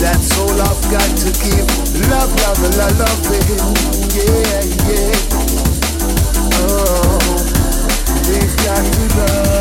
That's all I've got to give. Love, love, and love it. Yeah, yeah. Oh, we've got to love.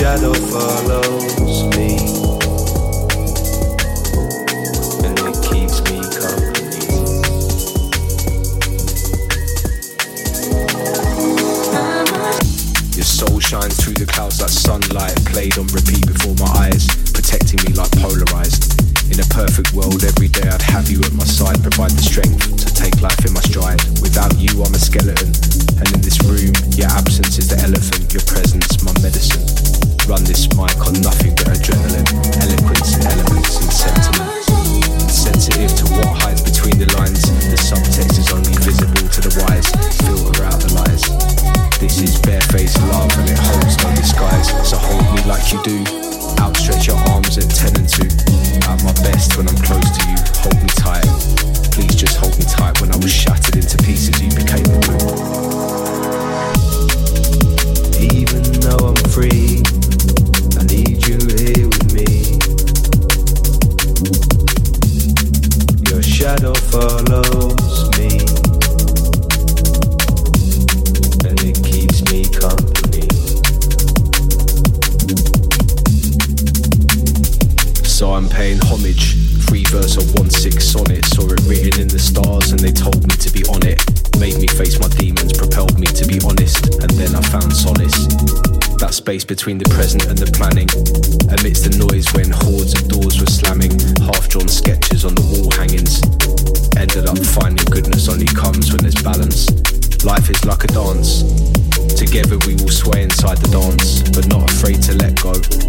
shadow follows me. And it keeps me company. Your soul shines through the clouds like sunlight, played on repeat before my eyes, protecting me like polarized. In a perfect world, every day I'd have you at my side, provide the strength to take life in my stride. Without you, I'm a skeleton. And in this room, your absence is the elephant, your presence, my medicine. Run this mic on nothing but adrenaline, eloquence, and elements, and sentiment. Sensitive to what hides between the lines, the subtext is only visible to the wise. Filter out the lies. This is barefaced love, and it holds no disguise. So hold me like you do. Outstretch your arms at 10 and 2. At my best when I'm close to you, hold me tight. Please just hold me tight when I was shattered into pieces, you became between the present and the planning. Amidst the noise when hordes of doors were slamming, half drawn sketches on the wall hangings. Ended up finding goodness only comes when there's balance. Life is like a dance. Together we will sway inside the dance, but not afraid to let go.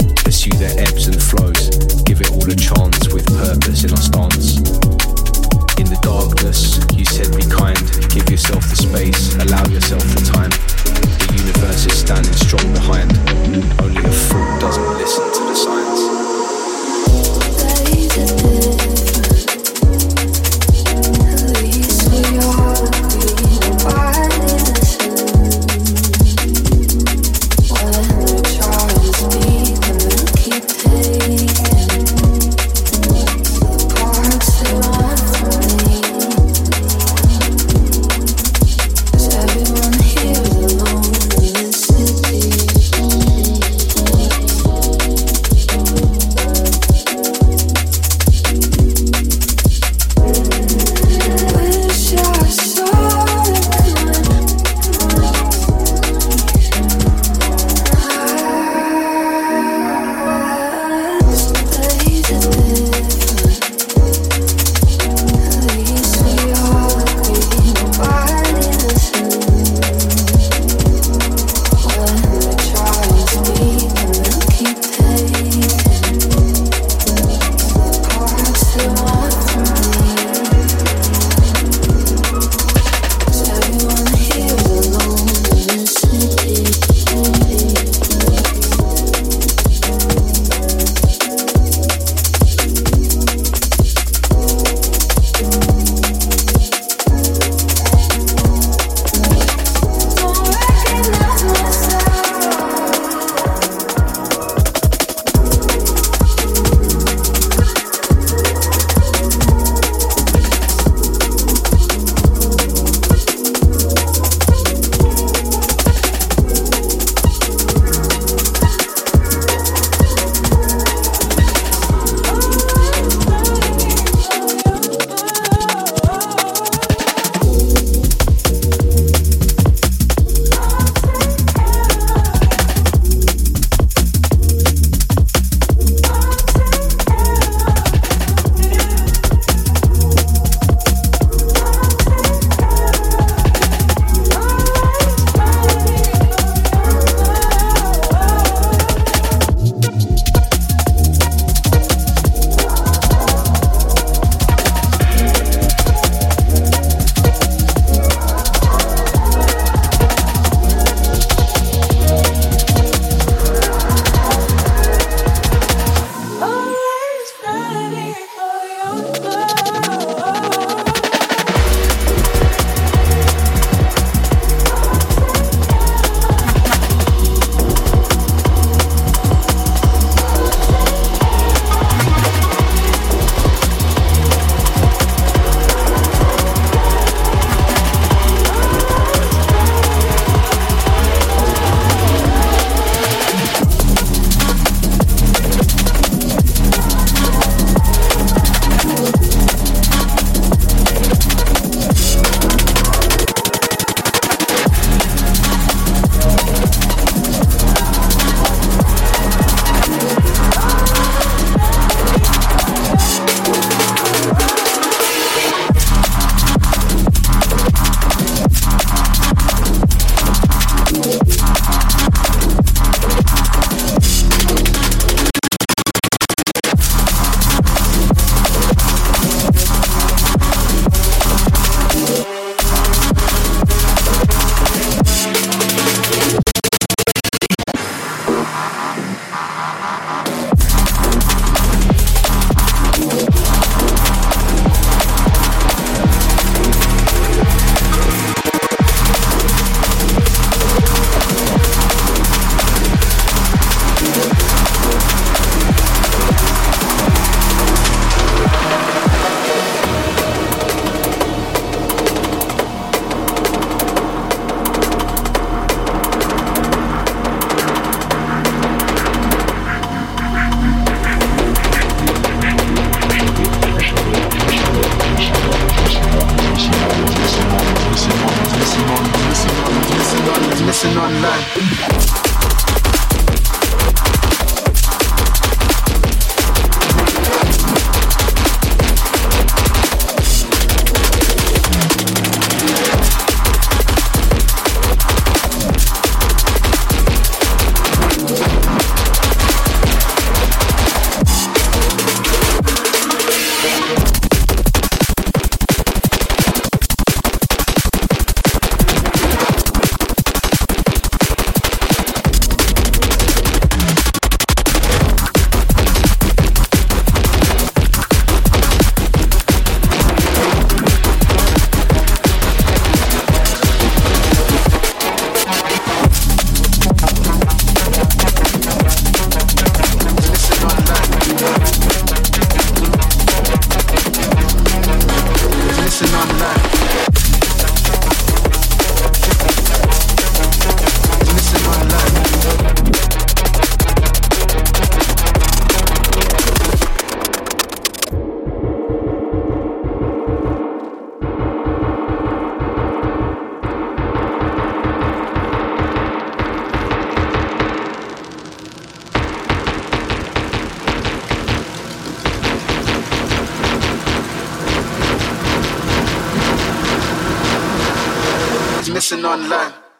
online.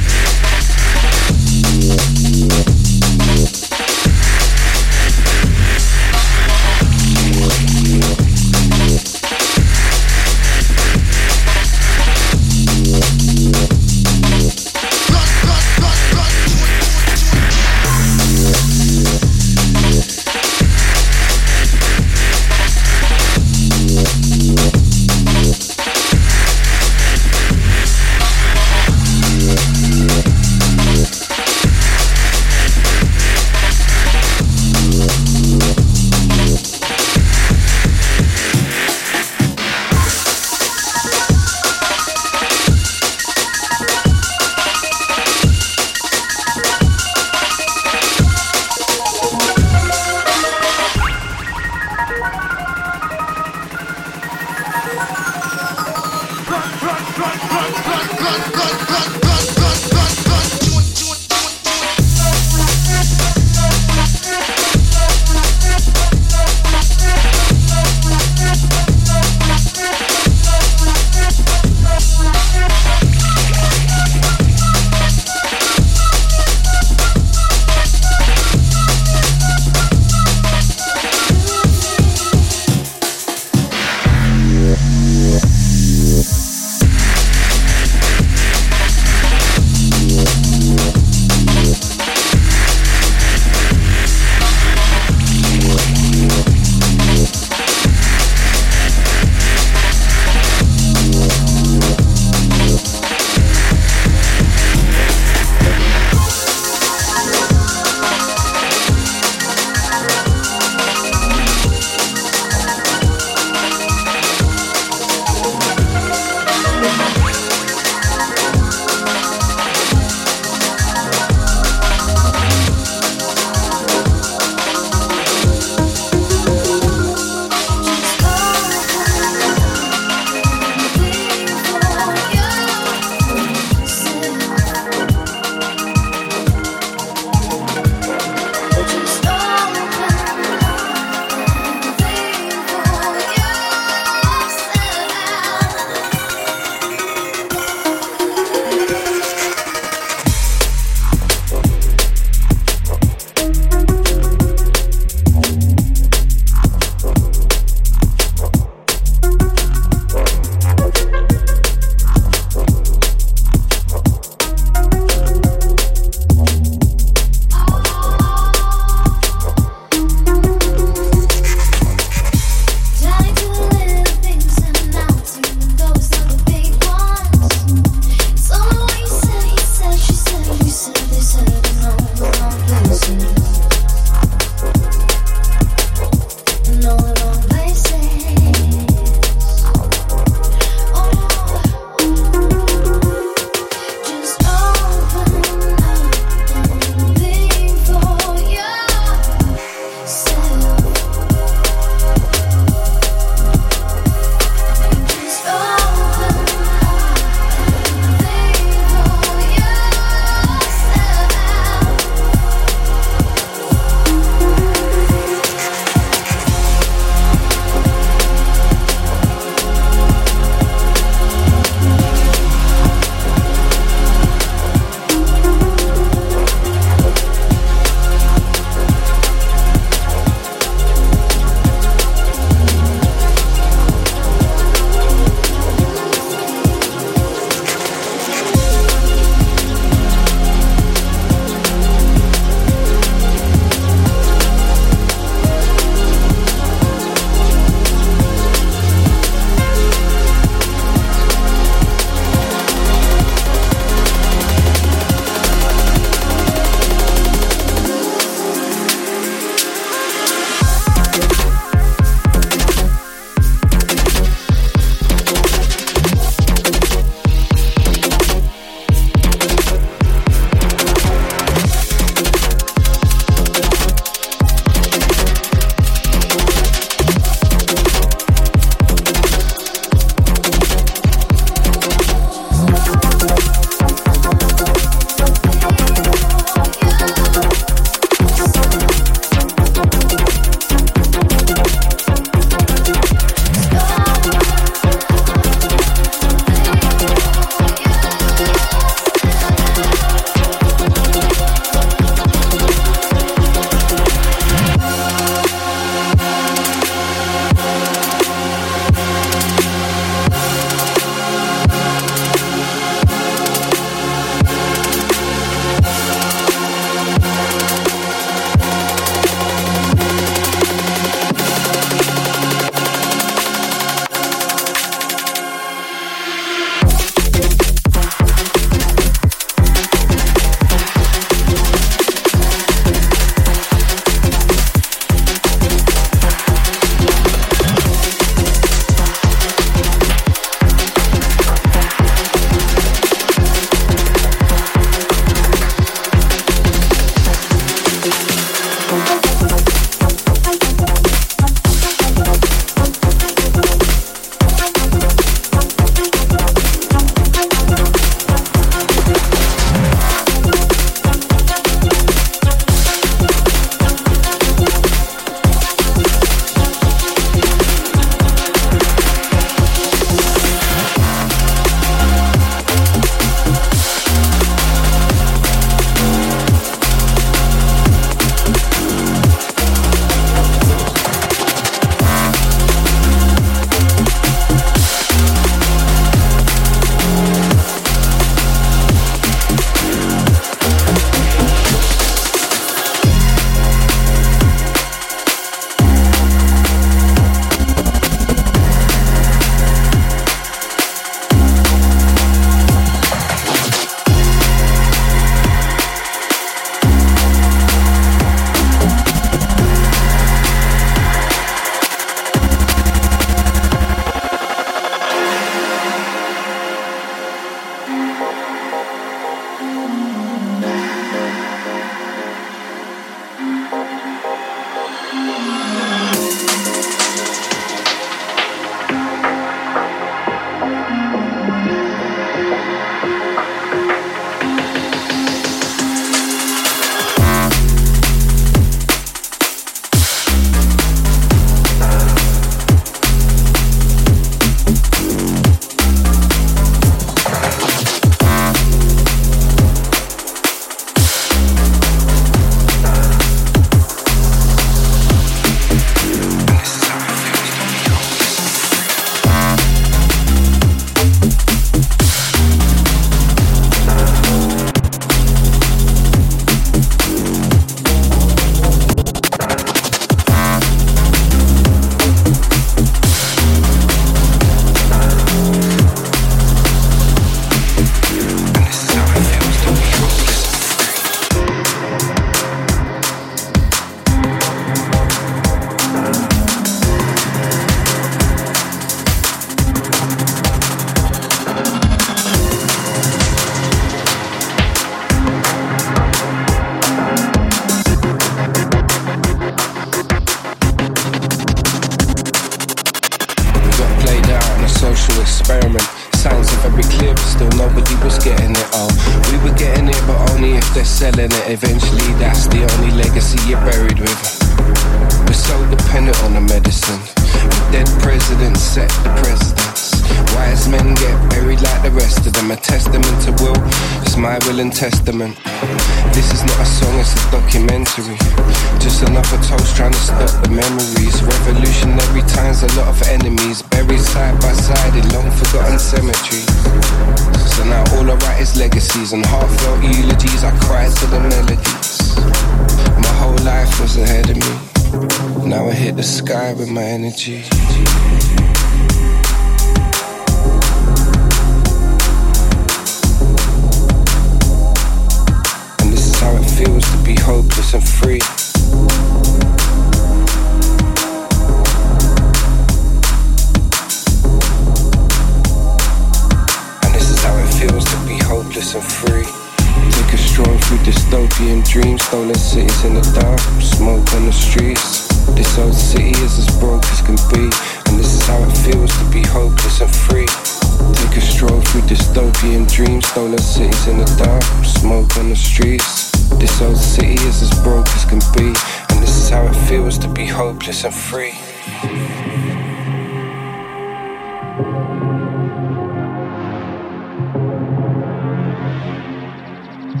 And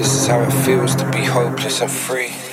this is how it feels to be hopeless and free.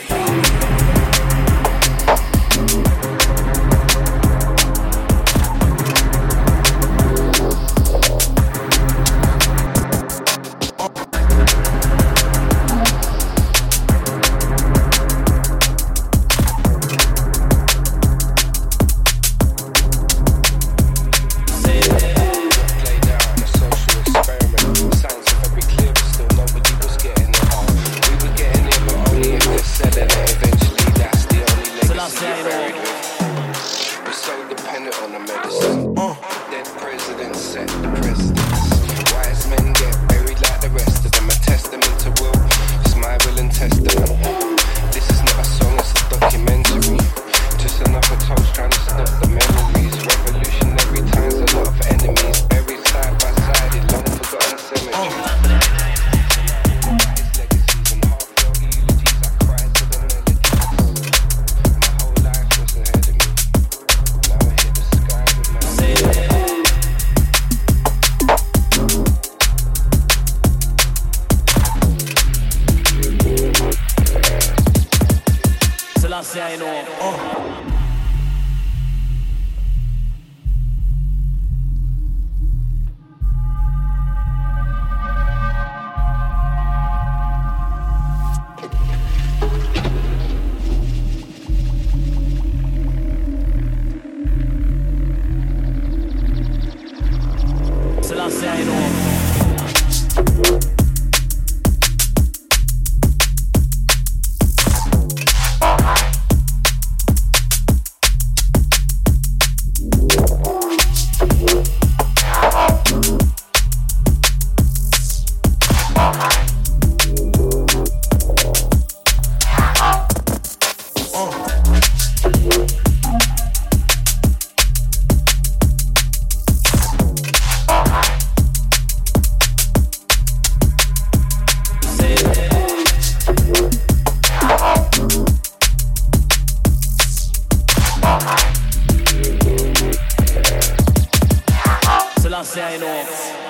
sign off.